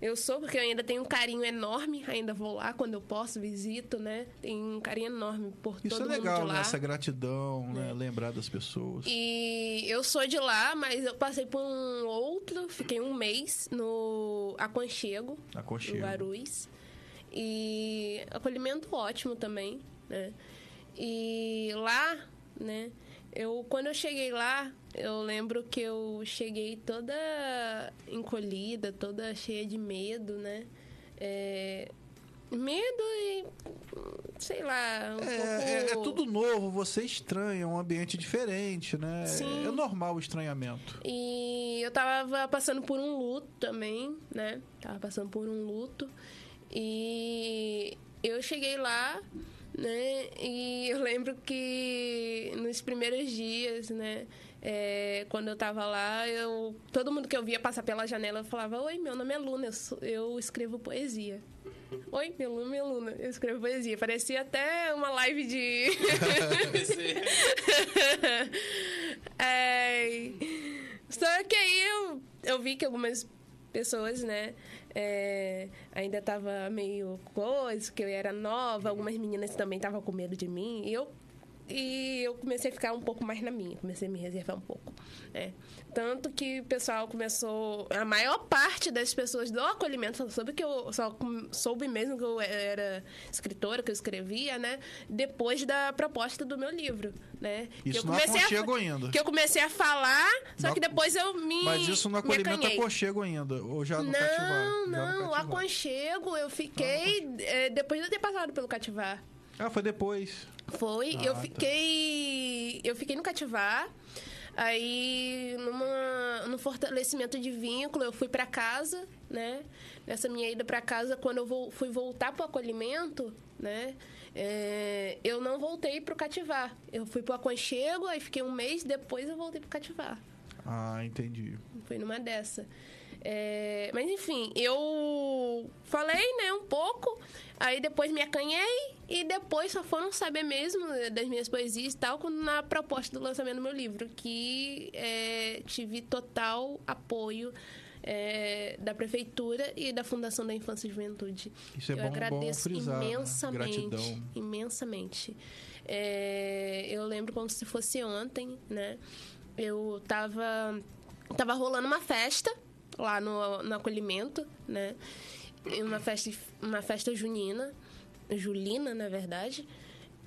eu sou porque eu ainda tenho um carinho enorme. Ainda vou lá quando eu posso, visito, né? Tenho um carinho enorme por Isso todo é mundo legal, de lá. né? Essa gratidão, né? Lembrar das pessoas. E eu sou de lá, mas eu passei por um outro, fiquei um mês no Aconchego, Aconchego. Guarulhos. E acolhimento ótimo também, né? E lá, né? Eu, quando eu cheguei lá, eu lembro que eu cheguei toda encolhida, toda cheia de medo, né? É, medo e, sei lá, um É, é- é pouco... tudo novo, você estranha, é um ambiente diferente, né? Sim. É normal o estranhamento. E eu tava passando por um luto também, né? Tava passando por um luto. E eu cheguei lá, né? E eu lembro que nos primeiros dias, né? é, quando eu tava lá, eu, todo mundo que eu via passar pela janela eu falava: Oi, meu nome é Luna, eu, sou- eu escrevo poesia. Oi, Meluna, Meluna. Eu escrevo poesia. Parecia até uma live de. é... Só que aí eu, eu vi que algumas pessoas, né? É, ainda tava meio coisa, que eu era nova, algumas meninas também estavam com medo de mim. E eu e eu comecei a ficar um pouco mais na minha, comecei a me reservar um pouco. É. Tanto que o pessoal começou. A maior parte das pessoas do acolhimento soube que eu só soube mesmo que eu era escritora, que eu escrevia, né? Depois da proposta do meu livro, né? Isso que eu não comecei aconchego a, ainda. Que eu comecei a falar, só que depois eu me. Mas isso no me acolhimento acanhei. aconchego ainda. Ou já no Não, cativar? Não, o cativar. aconchego eu fiquei é, depois de eu ter passado pelo cativar. Ah, foi depois. Foi, Ah, eu tá. fiquei. Eu fiquei no cativar. Aí, numa, no fortalecimento de vínculo, eu fui para casa, né? Nessa minha ida para casa, quando eu vou, fui voltar pro acolhimento, né? É, eu não voltei pro cativar. Eu fui pro aconchego, aí fiquei um mês, depois eu voltei pro cativar. Ah, entendi. Foi numa dessa. É, mas enfim, eu falei, né, um pouco, aí depois me acanhei e depois só foram saber mesmo das minhas poesias e tal, quando na proposta do lançamento do meu livro, que é, tive total apoio é, da prefeitura e da Fundação da Infância e Juventude. Isso é eu bom- bom agradeço frisar, né? imensamente, Gratidão. imensamente. É, eu lembro como se fosse ontem, né? Eu tava tava rolando uma festa lá no, no acolhimento, né? E Uma festa, uma festa junina, julina, na verdade.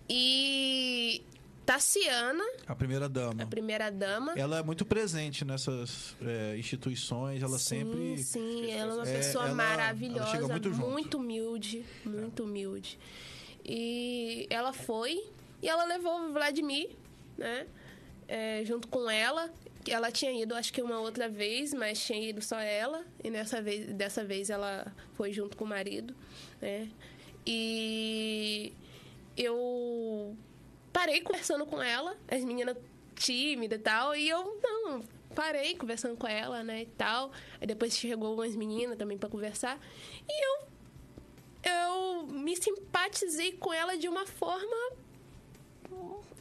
E Tassiana, A primeira dama. a primeira dama, Ela é muito presente nessas é, instituições, ela sim, sempre. Sim, ela é uma É, pessoa ela- maravilhosa, ela chega muito junto. humilde, muito humilde. E ela foi e ela levou o Vladimir, né? é, junto com ela. Ela tinha ido, acho que uma outra vez, mas tinha ido só ela. E nessa vez, dessa vez ela foi junto com o marido, né? E eu parei conversando com ela, as meninas tímidas e tal, e eu não parei conversando com ela, né, e tal. Aí depois chegou umas meninas também para conversar, e eu eu me simpatizei com ela de uma forma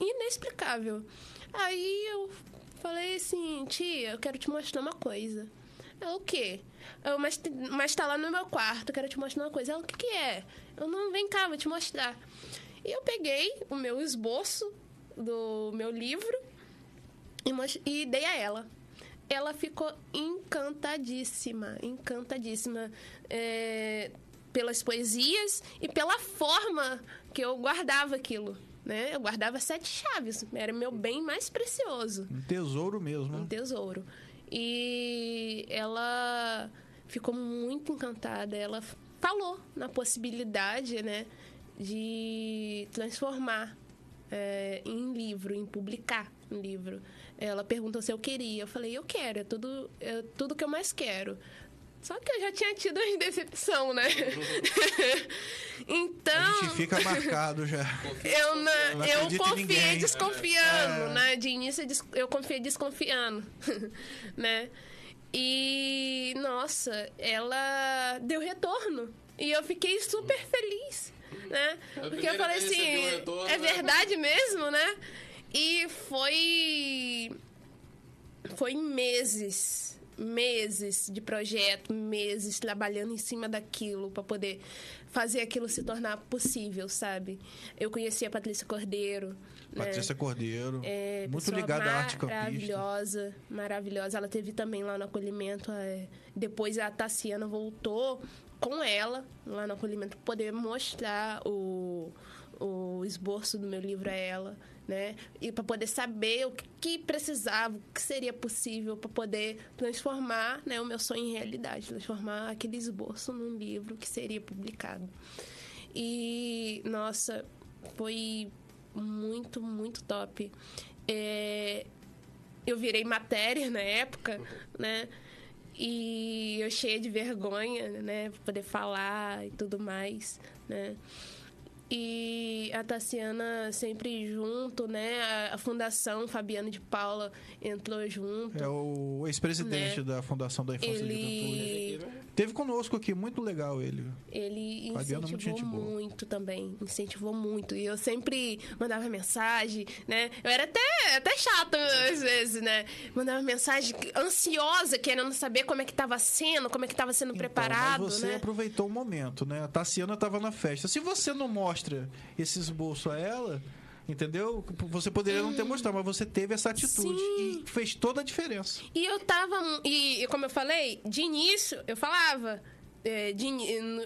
inexplicável. Aí eu falei assim, tia, eu quero te mostrar uma coisa. Ela, o quê? Eu, mas, mas tá lá no meu quarto, eu quero te mostrar uma coisa. Ela, o que, que é? Eu não, vem cá, vou te mostrar. E eu peguei o meu esboço do meu livro e, e dei a ela. Ela ficou encantadíssima, encantadíssima é, pelas poesias e pela forma que eu guardava aquilo. Né? Eu guardava sete chaves, era meu bem mais precioso Um tesouro mesmo. um né? tesouro. E ela ficou muito encantada. Ela falou na possibilidade, né, de transformar é, em livro, em publicar um livro. Ela perguntou se eu queria. Eu falei, eu quero, é tudo, é tudo que eu mais quero. Só que eu já tinha tido uma decepção, né? então. A gente fica marcado já. Eu, na- Não eu confiei desconfiando, É. né? De início eu confiei desconfiando, né? E nossa, ela deu retorno e eu fiquei super feliz, né? A Porque eu falei assim, retorno, é né? verdade mesmo, né? E foi foi meses, meses de projeto, meses trabalhando em cima daquilo para poder fazer aquilo se tornar possível, sabe? Eu conheci a Patrícia Cordeiro, né? Patrícia Cordeiro. É, muito ligada à arte campista. Maravilhosa, maravilhosa. Ela teve também lá no acolhimento. é, depois a Tassiana voltou com ela lá no acolhimento para poder mostrar o, o esboço do meu livro a ela, né? E para poder saber o que, precisava, o que seria possível para poder transformar né, o meu sonho em realidade, transformar aquele esboço num livro que seria publicado. E, nossa, foi muito, muito top. É, eu virei matéria na época, né? E eu cheia de vergonha, né? Pra poder falar e tudo mais, né? E a Tassiana sempre junto, né? A, a Fundação Fabiano de Paula entrou junto. É o ex-presidente Né? da Fundação da Infância e Juventude. Ele Teve conosco aqui, muito legal ele. Ele Fabiano muito incentivou boa. muito também, incentivou muito. E eu sempre mandava mensagem, né? Eu era até, até chata às vezes, né? Mandava mensagem ansiosa, querendo saber como é que tava sendo, como é que tava sendo preparado, então, mas você né? aproveitou o momento, né? A Tassiana tava na festa. Se você não mostra esse esboço a ela, entendeu? Você poderia não ter mostrado, mas você teve essa atitude Sim. e fez toda a diferença. E eu tava. E, como eu falei, de início, eu falava. é, de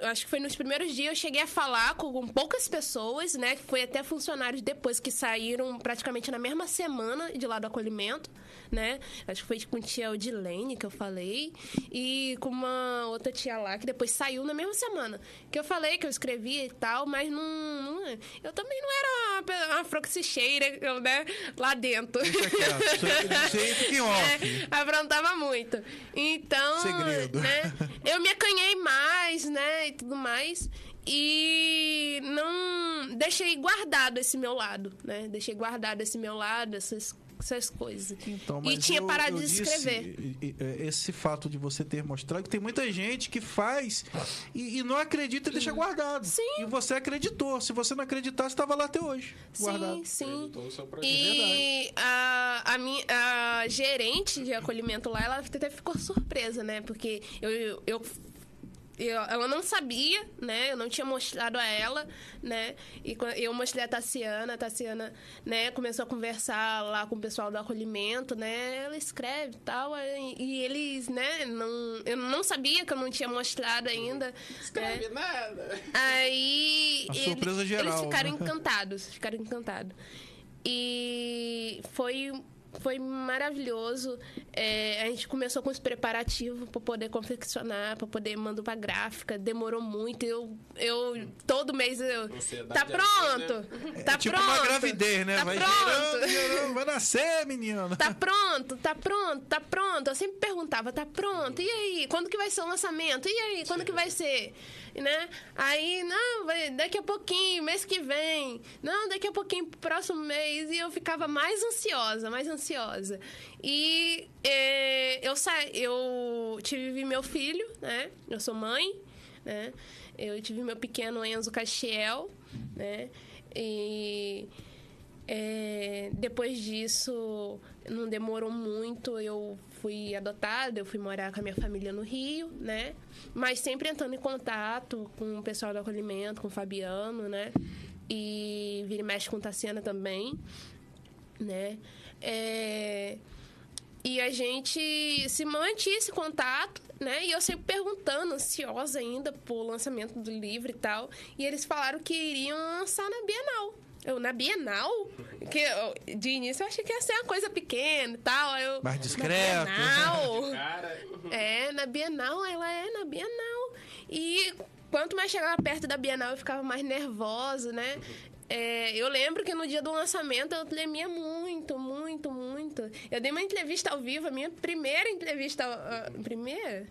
acho que foi nos primeiros dias eu cheguei a falar com, com poucas pessoas, né? Que foi até funcionários depois que saíram praticamente na mesma semana de lá do acolhimento, né? Acho que foi com tia Odilene que eu falei. E com uma outra tia lá que depois saiu na mesma semana. Que eu falei que eu escrevia e tal, mas não. não- eu também não era uma, uma froxicheira, né? Lá dentro. Deixa quieto. Off. É, aprontava muito. Então, Segredo. né, eu me acanhei mais, né, e tudo mais. E não deixei guardado esse meu lado, né? Deixei guardado esse meu lado, essas, essas coisas. Então, e tinha eu- parado eu de disse, escrever. e- e- e- esse fato de você ter mostrado que tem muita gente que faz e, e não acredita e deixa guardado. Sim. E você acreditou. Se você não acreditasse, estava lá até hoje. Guardado. Sim, sim. E a, a, minha, a gerente de acolhimento lá, ela até ficou surpresa, né? Porque eu, eu, eu- ela não sabia, né? Eu não tinha mostrado a ela, né? E eu mostrei a Tassiana, a Tassiana, né, começou a conversar lá com o pessoal do acolhimento, né? Ela escreve e tal, e, e eles, né, não, eu não sabia que eu não tinha mostrado ainda. né? Escreve nada. Aí. A surpresa geral, Eles ficaram né? encantados. Ficaram encantados. E foi. Foi maravilhoso. É, a gente começou com os preparativos para poder confeccionar, para poder mandar para gráfica. Demorou muito. Eu, eu todo mês eu. Ansiedade Tá é pronto? Tá é tipo pronto. uma gravidez, né? Tá vai pronto. gerando, gerando, vai nascer, menino. Tá pronto, tá pronto, tá pronto. Eu sempre perguntava, tá pronto? E aí, quando que vai ser o lançamento? E aí, quando que vai ser? Né? Aí, não, vai, daqui a pouquinho, mês que vem. Não, daqui a pouquinho, próximo mês. E eu ficava mais ansiosa, mais ansiosa. E é, eu, sa eu tive meu filho, né? Eu sou mãe, né? Eu tive meu pequeno Enzo Castiel, né? E é, depois disso, não demorou muito, eu fui adotada, eu fui morar com a minha família no Rio, né? Mas sempre entrando em contato com o pessoal do acolhimento, com o Fabiano, né? E vira e mexe com Tassiana também, né? É, E a gente se mantinha esse contato, né? E eu sempre perguntando, ansiosa ainda por lançamento do livro e tal. E eles falaram que iriam lançar na Bienal. Eu, na Bienal? Que eu, de início eu achei que ia ser uma coisa pequena e tal. Eu, Mais discreto. Na Bienal. Cara, É, na Bienal, ela é na Bienal. E quanto mais chegava perto da Bienal, eu ficava mais nervosa, né? É, eu lembro que no dia do lançamento eu tremia muito, muito, muito. Eu dei uma entrevista ao vivo, a minha primeira entrevista. primeira?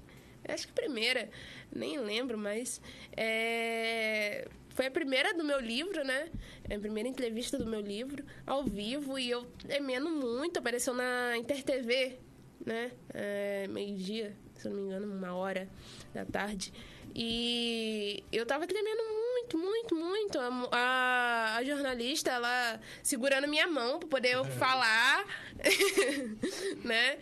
Acho que primeira, nem lembro, mas. é, foi a primeira do meu livro, né? É a primeira entrevista do meu livro, ao vivo, e eu tremendo muito. Apareceu na InterTV, né? É, meio-dia, se não me engano, uma hora da tarde. E eu tava tremendo muito, muito, muito. A, mo- a, a jornalista, ela segurando minha mão pra poder eu falar, né?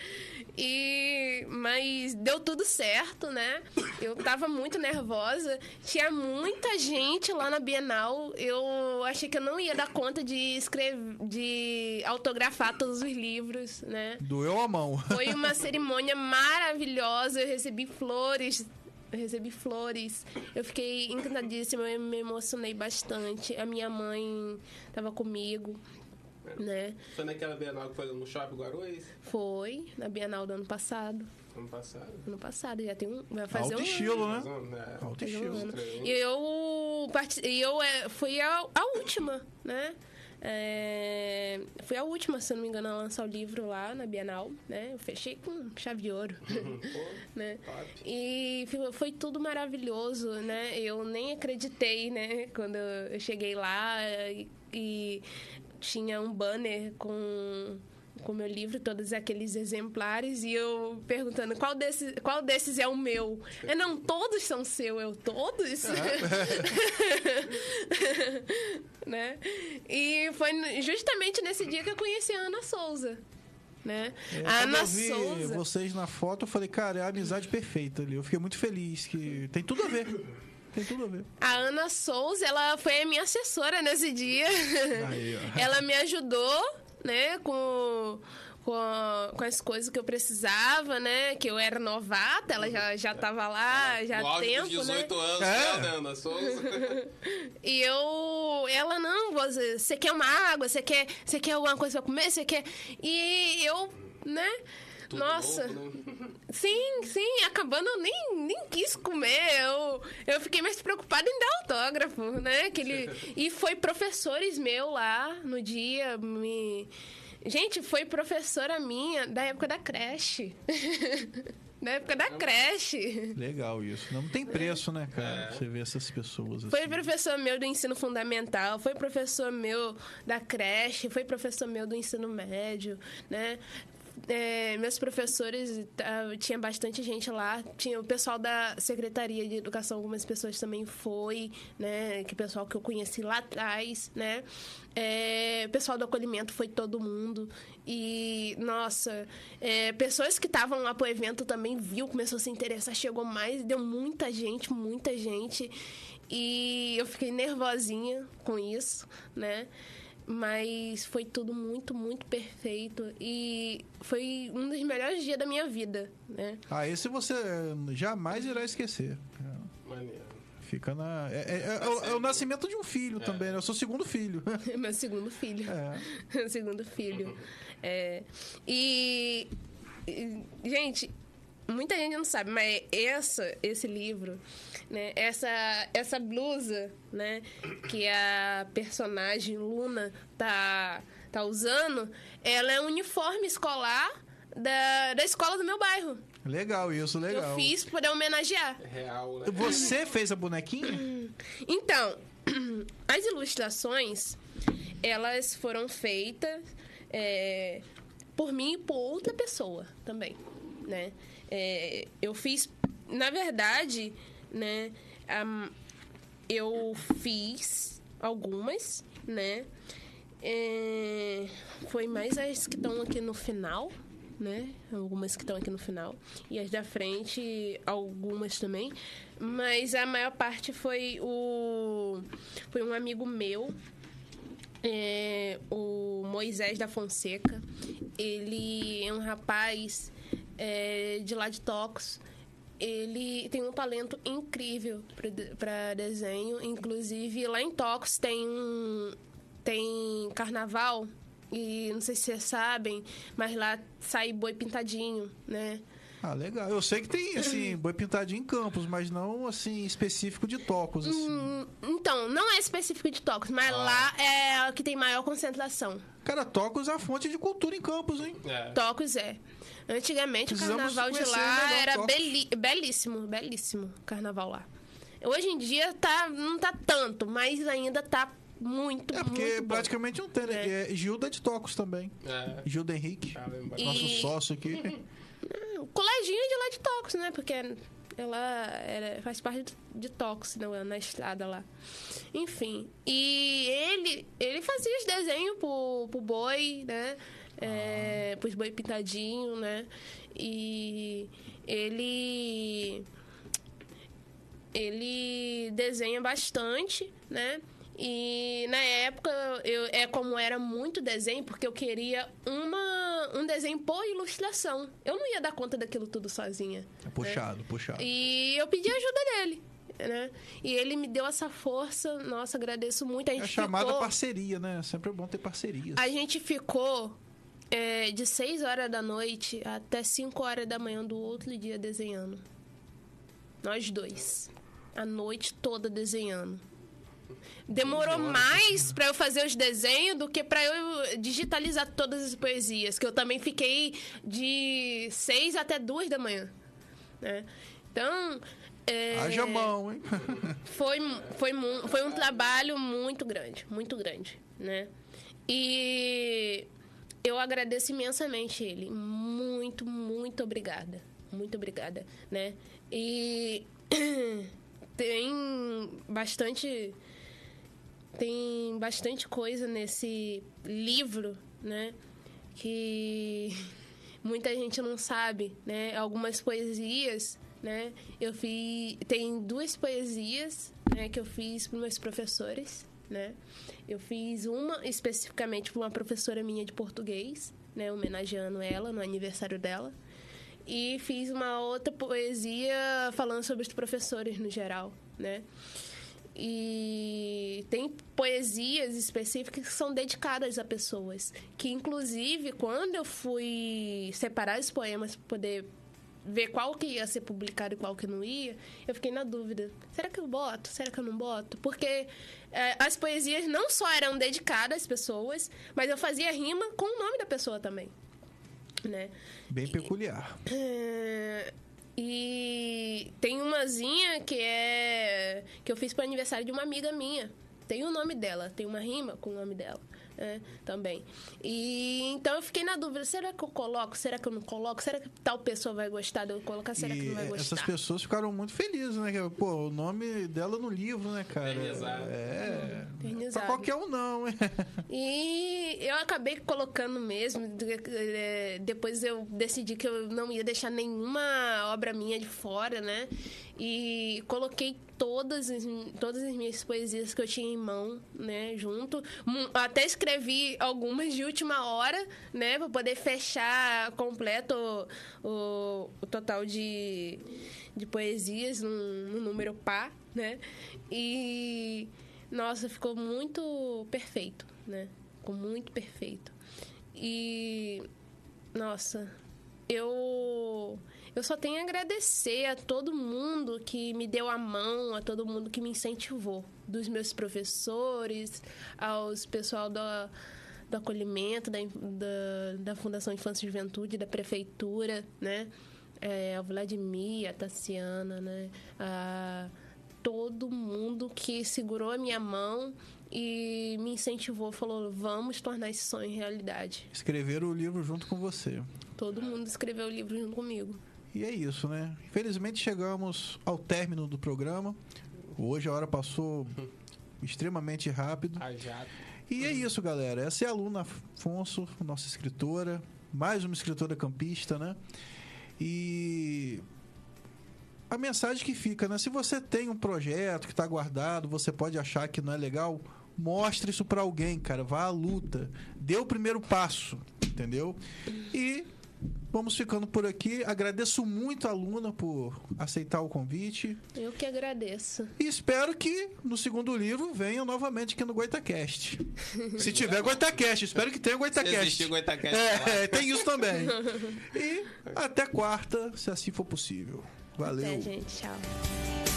E, mas deu tudo certo, né? Eu tava muito nervosa. Tinha muita gente lá na Bienal. Eu achei que eu não ia dar conta de escrever, de autografar todos os livros, né? Doeu a mão. Foi uma cerimônia maravilhosa. Eu recebi flores. Eu recebi flores. Eu fiquei encantadíssima. Eu me emocionei bastante. A minha mãe estava comigo, né? foi naquela Bienal que foi no Shopping Guarulhos? Foi na Bienal do ano passado. Ano passado. Ano passado, já tem um. Vai fazer Alto um estilo, ano. né? Né? Alto um estilo. Estranho. E eu, e eu é, fui a, a última, né? É, fui a última, se não me engano, a lançar o livro lá na Bienal, né? Eu fechei com chave de ouro, Pô, né? top. E foi- foi tudo maravilhoso, né? Eu nem acreditei, né? Quando eu cheguei lá e, e tinha um banner com com o meu livro, todos aqueles exemplares, e eu perguntando qual desses, qual desses é o meu. É, não, todos são seu, eu todos? né? E foi justamente nesse dia que eu conheci a Ana Souza. Né? É, a Ana eu vi Souza. vocês na foto, eu falei, cara, é a amizade perfeita ali. Eu fiquei muito feliz que tem tudo a ver. Tem tudo a ver. A Ana Souza, ela foi a minha assessora nesse dia. Aí, ela me ajudou, né, com, com, com as coisas que eu precisava, né? Que eu era novata, ela já, já tava lá, já no há tempo, dos 18 né? anos, É. né, Ana Souza? E eu. Ela, não, você, você quer uma água? Você quer, você quer alguma coisa pra comer? Você quer. E eu, né? Tudo Nossa. novo, né? Sim, sim, acabando eu nem, nem quis comer. Eu, eu fiquei mais preocupada em dar autógrafo, né? Aquele, e foi professores meu lá no dia me. Gente, foi professora minha da época da creche. da época da creche. Legal isso. Não tem preço, né, cara? Você vê essas pessoas assim. Foi professor meu do ensino fundamental, foi professor meu da creche, foi professor meu do ensino médio, né? É, meus professores, tá, tinha bastante gente lá. Tinha o pessoal da Secretaria de Educação, algumas pessoas também foi, né? Que pessoal que eu conheci lá atrás, né? É, pessoal do acolhimento foi todo mundo. E, nossa, é, pessoas que estavam lá pro evento também viu, começou a se interessar, chegou mais, deu muita gente, muita gente. E eu fiquei nervosinha com isso, né? Mas foi tudo muito, muito perfeito. E foi um dos melhores dias da minha vida, né? Ah, esse você jamais irá esquecer. Maneiro. Fica na. É, é- é o, é o nascimento de um filho também, né? Eu sou o segundo filho. Meu segundo filho. É. Meu segundo filho. É, e, e, gente, muita gente não sabe, mas essa, esse livro, né? Essa, essa blusa, né? Que a personagem Luna tá, tá usando, ela é um uniforme escolar da, da escola do meu bairro. Legal isso, legal. Eu fiz para homenagear. É real, né? Você fez a bonequinha? Então, as ilustrações, elas foram feitas é, por mim e por outra pessoa também, né? É, eu fiz, na verdade, né? am- eu fiz algumas, né? É, foi mais as que estão aqui no final, né? Algumas que estão aqui no final. E as da frente, algumas também. Mas a maior parte foi o. Foi um amigo meu, é, o Moisés da Fonseca. Ele é um rapaz é, de lá de Tocos. Ele tem um talento incrível para desenho. Inclusive, lá em Tocos tem um, tem carnaval. E não sei se vocês sabem, mas lá sai boi pintadinho, né? Ah, legal. Eu sei que tem, assim, boi pintadinho em campos, mas não, assim, específico de tocos, assim. Hum, Então, não é específico de Tocos, mas lá é o que tem maior concentração. Cara, tocos é a fonte de cultura em campos, hein? É. Tocos é. Antigamente Precisamos o carnaval de lá era belíssimo, belíssimo o carnaval lá. Hoje em dia tá, não tá tanto, mas ainda tá muito, É, porque muito bom. praticamente não tem, né? É. Gilda é de tocos também. É. Gilda Henrique, Tá nosso E- sócio aqui. O coleginho de lá de Tocos, né? Porque ela era- faz parte de Tocos na, na estrada lá. Enfim. E ele, ele fazia os desenhos pro, pro boi, né? É, pros boi pintadinho, né? E ele. Ele desenha bastante, né? E na época eu, é como era muito desenho, porque eu queria uma, um desenho por ilustração. Eu não ia dar conta daquilo tudo sozinha. É puxado, puxado. E eu pedi ajuda dele, né? E ele me deu essa força. Nossa, agradeço muito. A É gente a chamada ficou, parceria, né? Sempre é bom ter parcerias. A gente ficou é, de 6 horas da noite até 5 horas da manhã do outro dia desenhando. Nós dois. A noite toda desenhando. Demorou mais pra eu fazer os desenhos do que pra eu digitalizar todas as poesias, que eu também fiquei de 6 até 2 da manhã. Né? Então. É, Haja mão, hein? foi, foi, foi um trabalho muito grande, muito grande, né? E eu agradeço imensamente ele. Muito, muito obrigada. Muito obrigada, né? E tem bastante tem bastante coisa nesse livro, né? Que muita gente não sabe, né? Algumas poesias, né? Eu fiz tem duas poesias, né, que eu fiz para meus professores, né? Eu fiz uma especificamente para uma professora minha de português, né, homenageando ela no aniversário dela. E fiz uma outra poesia falando sobre os professores no geral, né? E tem poesias específicas que são dedicadas a pessoas. Que, inclusive, quando eu fui separar os poemas para poder ver qual que ia ser publicado e qual que não ia, eu fiquei na dúvida. Será que eu boto? Será que eu não boto? Porque é, as poesias não só eram dedicadas às pessoas, mas eu fazia rima com o nome da pessoa também. Né? Bem peculiar. É, e tem umazinha que é. que eu fiz pro aniversário de uma amiga minha. Tem o nome dela, tem uma rima com o nome dela é, também. E então eu fiquei na dúvida: será que eu coloco? Será que eu não coloco? Será que tal pessoa vai gostar de eu colocar? Será e que não vai gostar? Essas pessoas ficaram muito felizes, né? Pô, o nome dela no livro, né, cara? Eternizado. É. Eternizado. Pra qualquer um, não? E eu acabei colocando mesmo. é, Depois eu decidi que eu não ia deixar nenhuma obra minha de fora, né? E coloquei todas, as- todas as minhas poesias que eu tinha em mão, né? Junto. Até escrevi algumas de última hora, né? Pra poder fechar completo o, o, total de, de poesias num, num número par, né? E. Nossa, ficou muito perfeito, né? Ficou muito perfeito. E. Nossa, eu. Eu só tenho a agradecer a todo mundo que me deu a mão, a todo mundo que me incentivou. Dos meus professores, aos pessoal da, do acolhimento, da, da, da Fundação Infância e Juventude, da Prefeitura, né? É, ao Vladimir, a Tassiana, né? A todo mundo que segurou a minha mão e me incentivou, falou: vamos tornar esse sonho realidade. Escreveram o livro junto com você. Todo mundo escreveu o livro junto comigo. E é isso, né? Infelizmente chegamos ao término do programa. Hoje a hora passou extremamente rápido. A jato. E é isso, galera. Essa é a Luna Afonso, nossa escritora. Mais uma escritora campista, né? E a mensagem que fica, né? Se você tem um projeto que está guardado, você pode achar que não é legal, mostre isso para alguém, cara. Vá à luta. Dê o primeiro passo, entendeu? E vamos ficando por aqui. Agradeço muito a Luna por aceitar o convite. Eu que agradeço. E espero que no segundo livro venha novamente aqui no Goitacast. Se tiver Goitacast, espero que tenha Se Goitacast. existir Goitacast, É, tem isso também. E até quarta, se assim for possível. Valeu. Até, gente. Tchau.